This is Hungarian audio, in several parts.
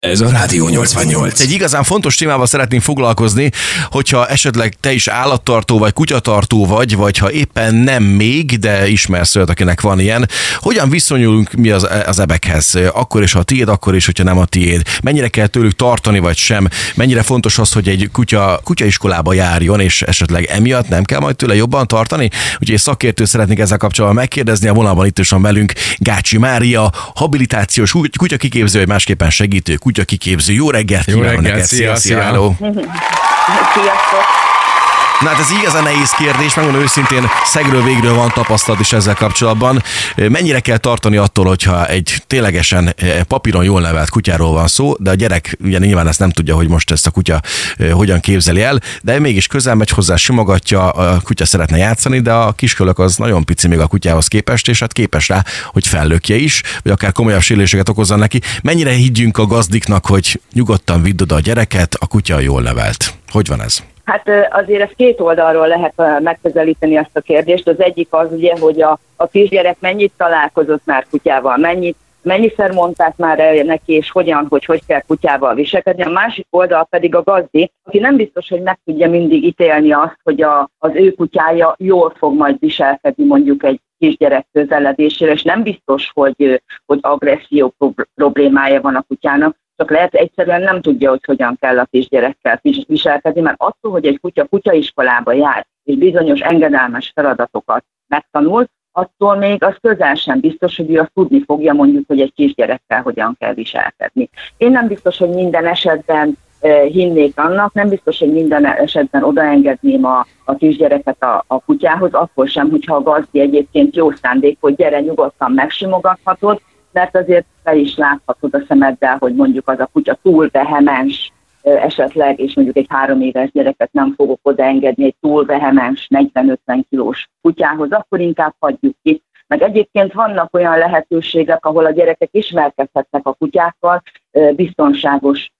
Ez a Rádió 88. Egy igazán fontos témával szeretnénk foglalkozni, hogyha esetleg te is állattartó vagy kutyatartó vagy, vagy ha éppen nem még, de ismersz olyat, akinek van ilyen, hogyan viszonyulunk mi az, az ebekhez? Akkor is, ha a tiéd, akkor is, hogyha nem a tiéd. Mennyire kell tőlük tartani, vagy sem? Mennyire fontos az, hogy egy kutya kutyaiskolába járjon, és esetleg emiatt nem kell majd tőle jobban tartani? Úgyhogy egy szakértő szeretnék ezzel kapcsolatban megkérdezni, a vonalban itt is van velünk Gácsi Mária, habilitációs kutyakiképző, vagy másképpen segítő kutya kiképző. Jó reggelt Jó reggelt, neked. szia, szia, szia. Sziasztok! Na hát ez igazán nehéz kérdés, megmondom őszintén, szegről végről van tapasztalat is ezzel kapcsolatban. Mennyire kell tartani attól, hogyha egy ténylegesen eh, papíron jól nevelt kutyáról van szó, de a gyerek ugye nyilván ezt nem tudja, hogy most ezt a kutya eh, hogyan képzeli el, de mégis közel megy hozzá, simogatja, a kutya szeretne játszani, de a kiskölök az nagyon pici még a kutyához képest, és hát képes rá, hogy fellökje is, vagy akár komolyabb sérüléseket okozzon neki. Mennyire higgyünk a gazdiknak, hogy nyugodtan vidd oda a gyereket, a kutya jól nevelt? Hogy van ez? Hát azért ezt két oldalról lehet megközelíteni azt a kérdést. Az egyik az ugye, hogy a, a kisgyerek mennyit találkozott már kutyával, mennyit, mennyiszer mondták már el neki, és hogyan, hogy hogy kell kutyával viselkedni. A másik oldal pedig a gazdi, aki nem biztos, hogy meg tudja mindig ítélni azt, hogy a, az ő kutyája jól fog majd viselkedni mondjuk egy kisgyerek közeledésére, és nem biztos, hogy, hogy agresszió problémája van a kutyának, csak lehet egyszerűen nem tudja, hogy hogyan kell a kisgyerekkel viselkedni, mert attól, hogy egy kutya kutyaiskolába jár, és bizonyos engedelmes feladatokat megtanul, attól még az közel sem biztos, hogy ő azt tudni fogja mondjuk, hogy egy kisgyerekkel hogyan kell viselkedni. Én nem biztos, hogy minden esetben hinnék annak, nem biztos, hogy minden esetben odaengedném a, a kisgyereket a, a kutyához, akkor sem, hogyha a gazdi egyébként jó szándék, hogy gyere nyugodtan megsimogathatod, mert azért fel is láthatod a szemeddel, hogy mondjuk az a kutya túl vehemens esetleg, és mondjuk egy három éves gyereket nem fogok odaengedni egy túl vehemens 40-50 kilós kutyához, akkor inkább hagyjuk ki. Meg egyébként vannak olyan lehetőségek, ahol a gyerekek ismerkedhetnek a kutyákkal biztonságos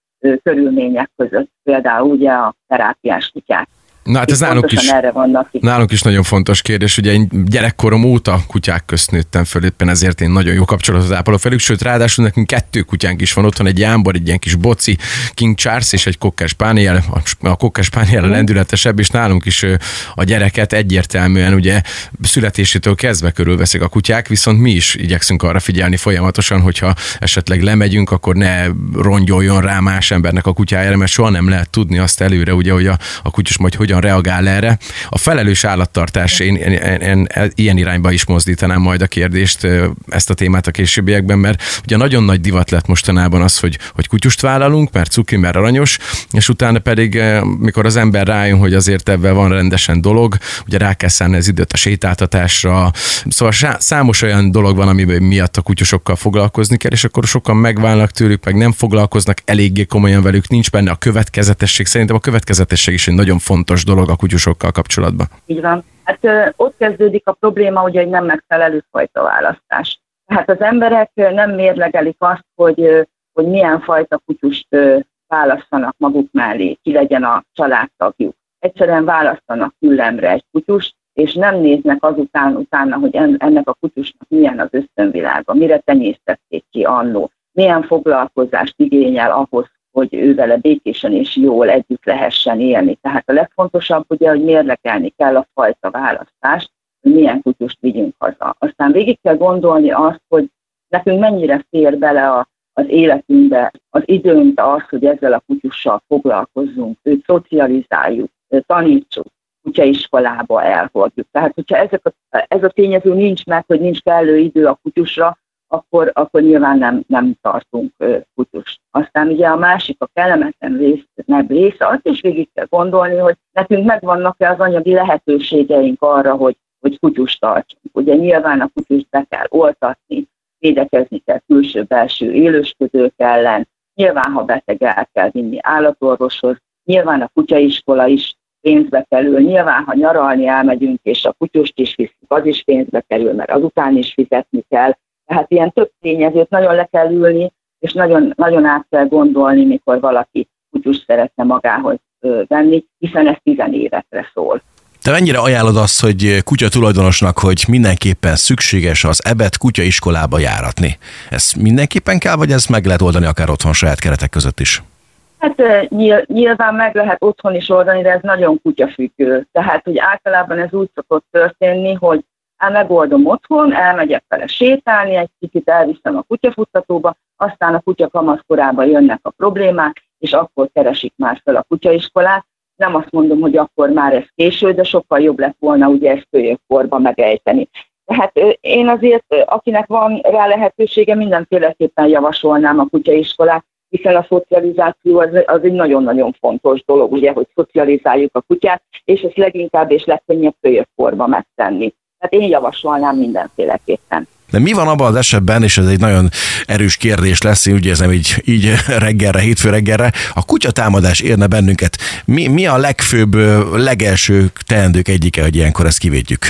körülmények között, például ugye a terápiás kutyák. Na hát ez nálunk is, erre vannak nálunk is nagyon fontos kérdés. Ugye én gyerekkorom óta kutyák közt nőttem föl, éppen ezért én nagyon jó kapcsolatot ápolok velük, sőt ráadásul nekünk kettő kutyánk is van, otthon egy jámbor, egy ilyen kis boci, King Charles és egy kokkás pániel, a kokkás pániel a mhm. lendületesebb, és nálunk is a gyereket egyértelműen ugye születésétől kezdve körülveszik a kutyák, viszont mi is igyekszünk arra figyelni folyamatosan, hogyha esetleg lemegyünk, akkor ne rongyoljon rá más embernek a kutyájára, mert soha nem lehet tudni azt előre, ugye, hogy a, a kutyus majd hogy hogyan reagál erre. A felelős állattartás, én, én, én, én ilyen irányba is mozdítanám majd a kérdést, ezt a témát a későbbiekben, mert ugye nagyon nagy divat lett mostanában az, hogy, hogy kutyust vállalunk, mert cuki, mert aranyos, és utána pedig, mikor az ember rájön, hogy azért ebben van rendesen dolog, ugye rá kell szállni az időt a sétáltatásra, szóval számos olyan dolog van, ami miatt a kutyusokkal foglalkozni kell, és akkor sokan megválnak tőlük, meg nem foglalkoznak eléggé komolyan velük, nincs benne a következetesség. Szerintem a következetesség is egy nagyon fontos fontos dolog a kutyusokkal kapcsolatban. Így van. Hát ott kezdődik a probléma, ugye, hogy nem megfelelő fajta választás. Tehát az emberek nem mérlegelik azt, hogy, hogy milyen fajta kutyust választanak maguk mellé, ki legyen a családtagjuk. Egyszerűen választanak küllemre egy kutyust, és nem néznek azután utána, hogy ennek a kutyusnak milyen az ösztönvilága, mire tenyésztették ki annó, milyen foglalkozást igényel ahhoz, hogy ő vele békésen és jól együtt lehessen élni. Tehát a legfontosabb ugye, hogy mérlekelni kell a fajta választást, hogy milyen kutyust vigyünk haza. Aztán végig kell gondolni azt, hogy nekünk mennyire fér bele a, az életünkbe az időnk az, hogy ezzel a kutyussal foglalkozzunk, őt szocializáljuk, tanítsuk, kutyaiskolába elhordjuk. Tehát, hogyha ezek a, ez a tényező nincs meg, hogy nincs kellő idő a kutyusra, akkor, akkor nyilván nem, nem tartunk kutyust. Aztán ugye a másik, a kellemetlen rész, része, azt is végig kell gondolni, hogy nekünk megvannak-e az anyagi lehetőségeink arra, hogy, hogy kutyust tartsunk. Ugye nyilván a kutyust be kell oltatni, védekezni kell külső-belső élősködők ellen, nyilván, ha beteg el kell vinni állatorvoshoz, nyilván a kutyaiskola is pénzbe kerül, nyilván, ha nyaralni elmegyünk, és a kutyust is viszik, az is pénzbe kerül, mert azután is fizetni kell, tehát ilyen több tényezőt nagyon le kell ülni, és nagyon, nagyon át kell gondolni, mikor valaki kutyus szeretne magához venni, hiszen ez tizen évekre szól. Te mennyire ajánlod azt, hogy kutya tulajdonosnak, hogy mindenképpen szükséges az ebet kutya iskolába járatni? Ez mindenképpen kell, vagy ez meg lehet oldani akár otthon saját keretek között is? Hát nyilván meg lehet otthon is oldani, de ez nagyon kutyafüggő. Tehát, hogy általában ez úgy szokott történni, hogy el megoldom otthon, elmegyek vele sétálni, egy kicsit elviszem a kutyafuttatóba, aztán a kutya kamaszkorában jönnek a problémák, és akkor keresik már fel a kutyaiskolát. Nem azt mondom, hogy akkor már ez késő, de sokkal jobb lett volna ugye ezt kölyökkorba megejteni. Tehát én azért, akinek van rá lehetősége, mindenféleképpen javasolnám a kutyaiskolát, hiszen a szocializáció az, az egy nagyon-nagyon fontos dolog, ugye, hogy szocializáljuk a kutyát, és ezt leginkább és legkönnyebb kölyökkorba megtenni. Tehát én javasolnám mindenféleképpen. De mi van abban az esetben, és ez egy nagyon erős kérdés lesz, én úgy érzem így, így reggelre, hétfő reggelre, a kutyatámadás érne bennünket. Mi, mi a legfőbb, legelső teendők egyike, hogy ilyenkor ezt kivédjük?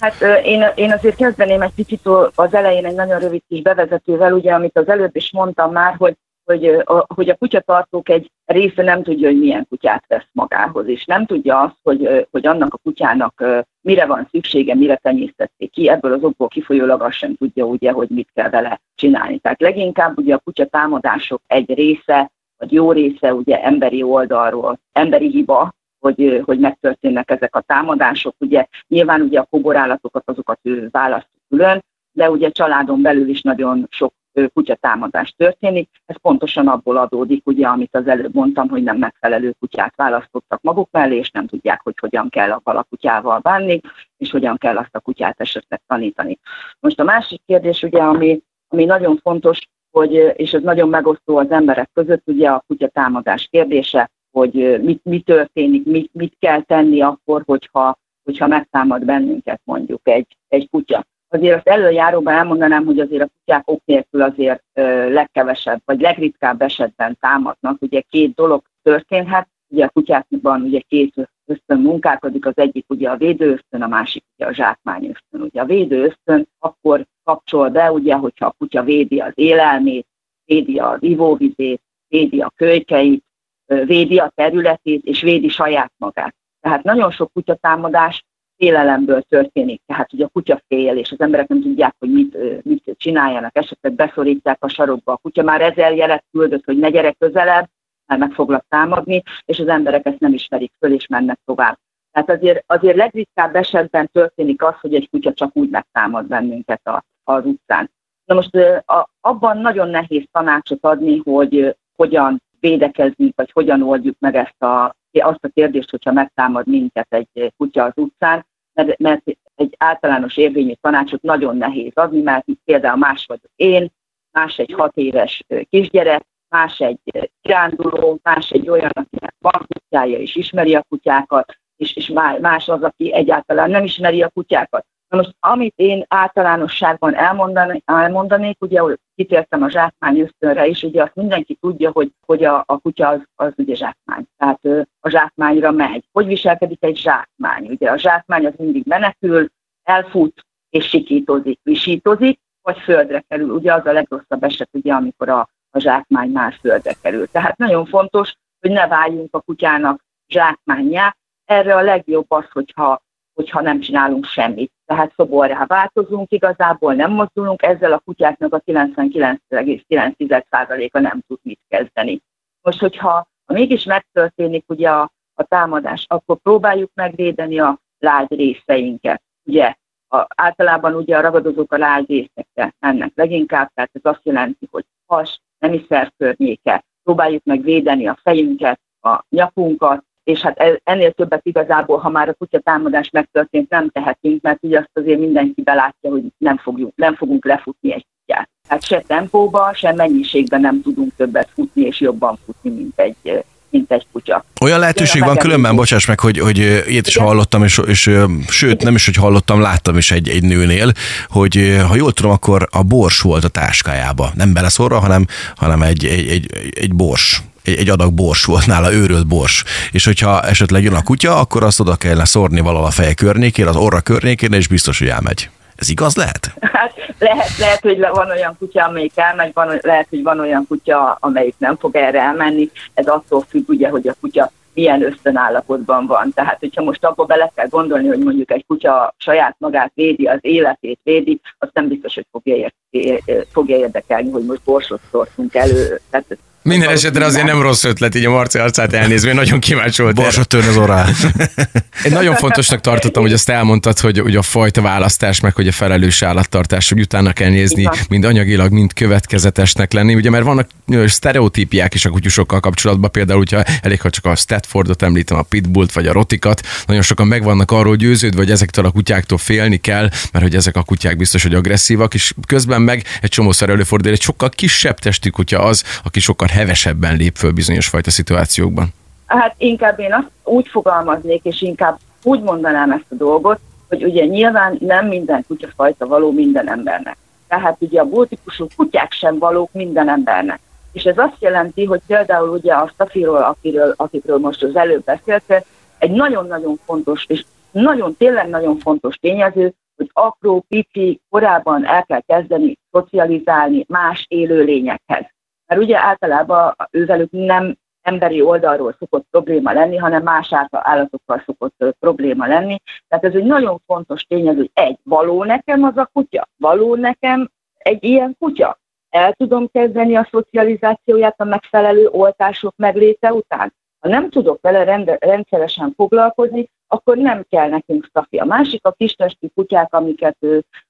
Hát én, én azért kezdeném egy picit az elején egy nagyon rövid kis bevezetővel, ugye, amit az előbb is mondtam már, hogy hogy a, hogy a kutyatartók egy része nem tudja, hogy milyen kutyát vesz magához, és nem tudja azt, hogy, hogy annak a kutyának mire van szüksége, mire tenyésztették ki, ebből az okból kifolyólag azt sem tudja, ugye, hogy mit kell vele csinálni. Tehát leginkább ugye a kutya támadások egy része, vagy jó része ugye emberi oldalról, emberi hiba, hogy, hogy megtörténnek ezek a támadások. Ugye nyilván ugye a koborállatokat azokat ő választ külön, de ugye családon belül is nagyon sok kutyatámadás történik. Ez pontosan abból adódik, ugye, amit az előbb mondtam, hogy nem megfelelő kutyát választottak maguk mellé, és nem tudják, hogy hogyan kell a a kutyával bánni, és hogyan kell azt a kutyát esetleg tanítani. Most a másik kérdés, ugye, ami, ami nagyon fontos, hogy, és ez nagyon megosztó az emberek között, ugye a kutyatámadás kérdése, hogy mit, mi történik, mit, mit kell tenni akkor, hogyha, hogyha megtámad bennünket mondjuk egy, egy kutya azért azt előjáróban elmondanám, hogy azért a kutyák ok nélkül azért ö, legkevesebb, vagy legritkább esetben támadnak. Ugye két dolog történhet, ugye a kutyákban ugye két ösztön munkálkodik, az egyik ugye a védőösztön, a másik ugye a zsákmány ösztön. Ugye a védőösztön akkor kapcsol be, ugye, hogyha a kutya védi az élelmét, védi az ivóvizét, védi a kölykeit, védi a területét, és védi saját magát. Tehát nagyon sok kutyatámadás félelemből történik, tehát hogy a kutya fél, és az emberek nem tudják, hogy mit, mit csináljanak, esetleg beszorítják a sarokba. A kutya már ezer jelet küldött, hogy ne gyere közelebb, mert meg foglak támadni, és az emberek ezt nem ismerik föl, és mennek tovább. Tehát azért, azért legritkább esetben történik az, hogy egy kutya csak úgy megtámad bennünket a, az utcán. Na most a, abban nagyon nehéz tanácsot adni, hogy hogyan védekezni, vagy hogyan oldjuk meg ezt a azt a kérdést, hogyha megtámad minket egy kutya az utcán, mert, mert egy általános érvényű tanácsot nagyon nehéz adni, mert például más vagyok én, más egy hat éves kisgyerek, más egy kiránduló, más egy olyan, akinek van kutyája és ismeri a kutyákat, és, és más az, aki egyáltalán nem ismeri a kutyákat. Na most, amit én általánosságban elmondanék, elmondanék ugye, kitértem a zsákmány ösztönre is, ugye azt mindenki tudja, hogy, hogy a, a kutya az, az ugye zsákmány. Tehát a zsákmányra megy. Hogy viselkedik egy zsákmány? Ugye a zsákmány az mindig menekül, elfut és sikítozik, visítozik, vagy földre kerül. Ugye az a legrosszabb eset, ugye, amikor a, a zsákmány már földre kerül. Tehát nagyon fontos, hogy ne váljunk a kutyának zsákmányjá. Erre a legjobb az, hogyha hogyha nem csinálunk semmit. Tehát szoborrá változunk, igazából nem mozdulunk, ezzel a kutyáknak a 99,9%-a nem tud mit kezdeni. Most, hogyha ha mégis megtörténik ugye a, a támadás, akkor próbáljuk megvédeni a lágy részeinket. Ugye a, általában ugye a ragadozók a lágy részekre mennek leginkább, tehát ez azt jelenti, hogy has, nemi környéke, próbáljuk megvédeni a fejünket, a nyakunkat, és hát ennél többet igazából, ha már a kutya támadás megtörtént, nem tehetünk, mert ugye azt azért mindenki belátja, hogy nem, fogjuk, nem fogunk lefutni egy kutyát. Hát se tempóban, se mennyiségben nem tudunk többet futni, és jobban futni, mint egy, mint egy kutya. Olyan lehetőség van különben, bocsáss meg, hogy, hogy ilyet is hallottam, és, és sőt, nem is, hogy hallottam, láttam is egy, egy nőnél, hogy ha jól tudom, akkor a bors volt a táskájába. Nem beleszorva, hanem, hanem egy, egy, egy, egy bors egy, egy adag bors volt nála, őrölt bors. És hogyha esetleg jön a kutya, akkor azt oda kellene szórni valahol a feje környékén, az orra környékén, és biztos, hogy elmegy. Ez igaz lehet? Hát lehet, lehet, hogy van olyan kutya, amelyik elmegy, van, lehet, hogy van olyan kutya, amelyik nem fog erre elmenni. Ez attól függ, ugye, hogy a kutya milyen ösztönállapotban van. Tehát, hogyha most abba bele kell gondolni, hogy mondjuk egy kutya saját magát védi, az életét védi, azt nem biztos, hogy fogja, ér, fogja érdekelni, hogy most borsot szortunk elő. Tehát minden esetre azért nem rossz ötlet, így a Marci arcát elnézve, nagyon kíváncsi volt. Borsa törn az orrá. Én nagyon fontosnak tartottam, hogy azt elmondtad, hogy, hogy a fajta választás, meg hogy a felelős állattartás, hogy utána kell nézni, Igen. mind anyagilag, mind következetesnek lenni. Ugye, mert vannak sztereotípiák is a kutyusokkal kapcsolatban, például, hogyha elég, ha csak a Statfordot említem, a Pitbullt vagy a Rotikat, nagyon sokan megvannak arról győződve, hogy ezektől a kutyáktól félni kell, mert hogy ezek a kutyák biztos, hogy agresszívak, és közben meg egy csomószor előfordul, egy sokkal kisebb testű kutya az, aki sokkal hevesebben lép föl bizonyos fajta szituációkban? Hát inkább én azt úgy fogalmaznék, és inkább úgy mondanám ezt a dolgot, hogy ugye nyilván nem minden kutyafajta való minden embernek. Tehát ugye a bultikusú kutyák sem valók minden embernek. És ez azt jelenti, hogy például ugye a Stafiról, akiről, akikről most az előbb beszéltél, egy nagyon-nagyon fontos, és nagyon, tényleg nagyon fontos tényező, hogy apró, pici, korábban el kell kezdeni szocializálni más élőlényekhez. Mert ugye általában ővelük nem emberi oldalról szokott probléma lenni, hanem más állatokkal szokott probléma lenni. Tehát ez egy nagyon fontos tényező, hogy egy, való nekem az a kutya? Való nekem egy ilyen kutya? El tudom kezdeni a szocializációját a megfelelő oltások megléte után? Ha nem tudok vele rendszeresen foglalkozni, akkor nem kell nekünk stafi. A másik a kistestű kutyák, amiket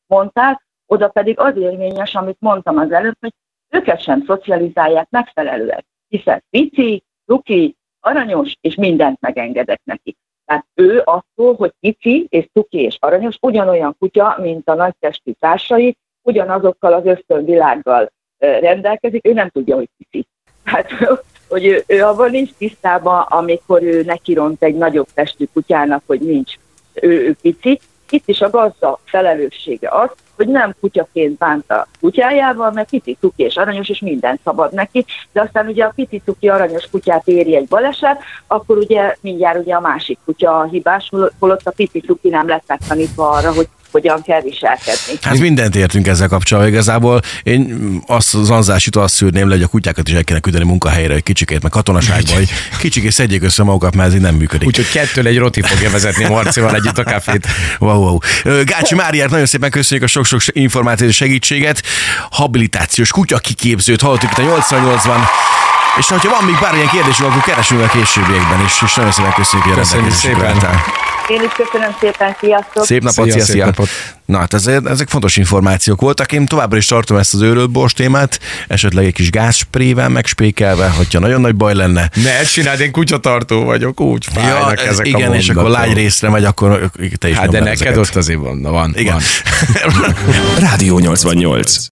mondtál, oda pedig az érvényes, amit mondtam az előbb, hogy őket sem szocializálják megfelelően, hiszen pici, tuki, aranyos, és mindent megengedek neki. Tehát ő attól, hogy pici és tuki és aranyos, ugyanolyan kutya, mint a nagytestű társai, ugyanazokkal az ösztönvilággal rendelkezik, ő nem tudja, hogy pici. Hát, hogy ő, ő abban nincs tisztában, amikor ő nekiront egy nagyobb testű kutyának, hogy nincs ő, ő pici. Itt is a gazda felelőssége az, hogy nem kutyaként bánt a kutyájával, mert pici cuki és aranyos, és minden szabad neki, de aztán ugye a pici cuki aranyos kutyát éri egy baleset, akkor ugye mindjárt ugye a másik kutya a hibás, holott a pici cuki nem lett megtanítva arra, hogy hogyan kell viselkedni. Hát mindent értünk ezzel kapcsolatban igazából. Én azt az anzásit azt szűrném le, hogy a kutyákat is el kéne küldeni munkahelyre, egy kicsikét, meg katonaságba, hogy kicsikét szedjék össze magukat, mert ez így nem működik. Úgyhogy kettől egy roti fogja vezetni Marcival együtt a kafét. Wow, wow. Gácsi Máriát nagyon szépen köszönjük a sok-sok információt és segítséget. Habilitációs kutya kiképzőt hallottuk itt a 88-ban. És ha van még bármilyen kérdésünk, akkor keresünk a későbbiekben is, és nagyon szépen köszönjük, hogy Köszönjük szépen. Én is köszönöm szépen, sziasztok! Szép napot, szia, szia, szia. napot! Na hát ezek, ezek fontos információk voltak. Én továbbra is tartom ezt az őrölt bors témát, esetleg egy kis gázsprével megspékelve, hogyha nagyon nagy baj lenne. Ne csináld, én kutyatartó vagyok, úgy fájnak ja, ezek Igen, a és akkor lágy részre megy, akkor te is Hát de neked ezeket. ott azért van, van. Igen. Van. Rádió 88.